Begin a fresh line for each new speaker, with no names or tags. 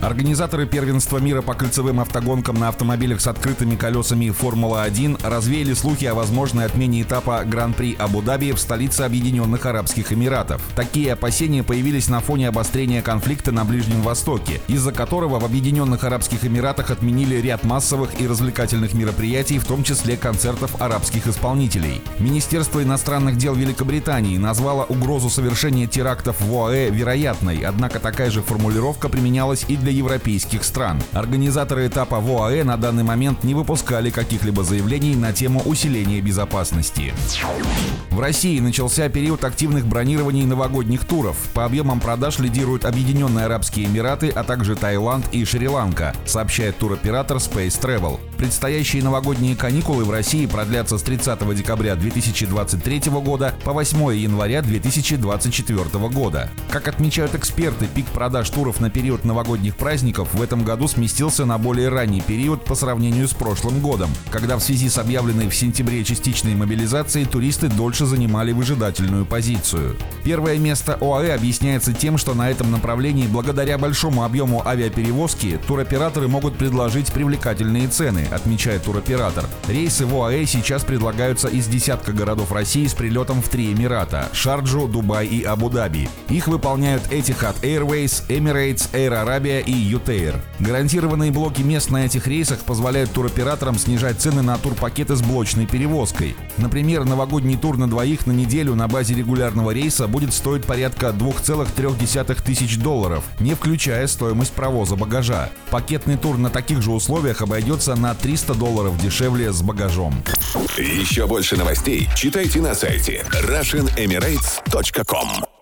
Организаторы первенства мира по кольцевым автогонкам на автомобилях с открытыми колесами Формула-1 развеяли слухи о возможной отмене этапа Гран-при Абу-Даби в столице Объединенных Арабских Эмиратов. Такие опасения появились на фоне обострения конфликта на Ближнем Востоке, из-за которого в Объединенных Арабских Эмиратах отменили ряд массовых и развлекательных мероприятий, в том числе концертов арабских исполнителей. Министерство иностранных дел Великобритании назвало угрозу совершения терактов в ОАЭ вероятной, однако такая же формулировка применялась и для для европейских стран. Организаторы этапа в ОАЭ на данный момент не выпускали каких-либо заявлений на тему усиления безопасности. В России начался период активных бронирований новогодних туров. По объемам продаж лидируют Объединенные Арабские Эмираты, а также Таиланд и Шри-Ланка, сообщает туроператор Space Travel. Предстоящие новогодние каникулы в России продлятся с 30 декабря 2023 года по 8 января 2024 года. Как отмечают эксперты, пик продаж туров на период новогодних праздников в этом году сместился на более ранний период по сравнению с прошлым годом, когда в связи с объявленной в сентябре частичной мобилизацией туристы дольше занимали выжидательную позицию. Первое место ОАЭ объясняется тем, что на этом направлении благодаря большому объему авиаперевозки туроператоры могут предложить привлекательные цены, отмечает туроператор. Рейсы в ОАЭ сейчас предлагаются из десятка городов России с прилетом в три Эмирата – Шарджу, Дубай и Абу-Даби. Их выполняют Etihad Airways, Emirates, Air Arabia и UTair. Гарантированные блоки мест на этих рейсах позволяют туроператорам снижать цены на турпакеты с блочной перевозкой. Например, новогодний тур на двоих на неделю на базе регулярного рейса будет стоить порядка 2,3 тысяч долларов, не включая стоимость провоза багажа. Пакетный тур на таких же условиях обойдется на 300 долларов дешевле с багажом.
Еще больше новостей читайте на сайте RussianEmirates.com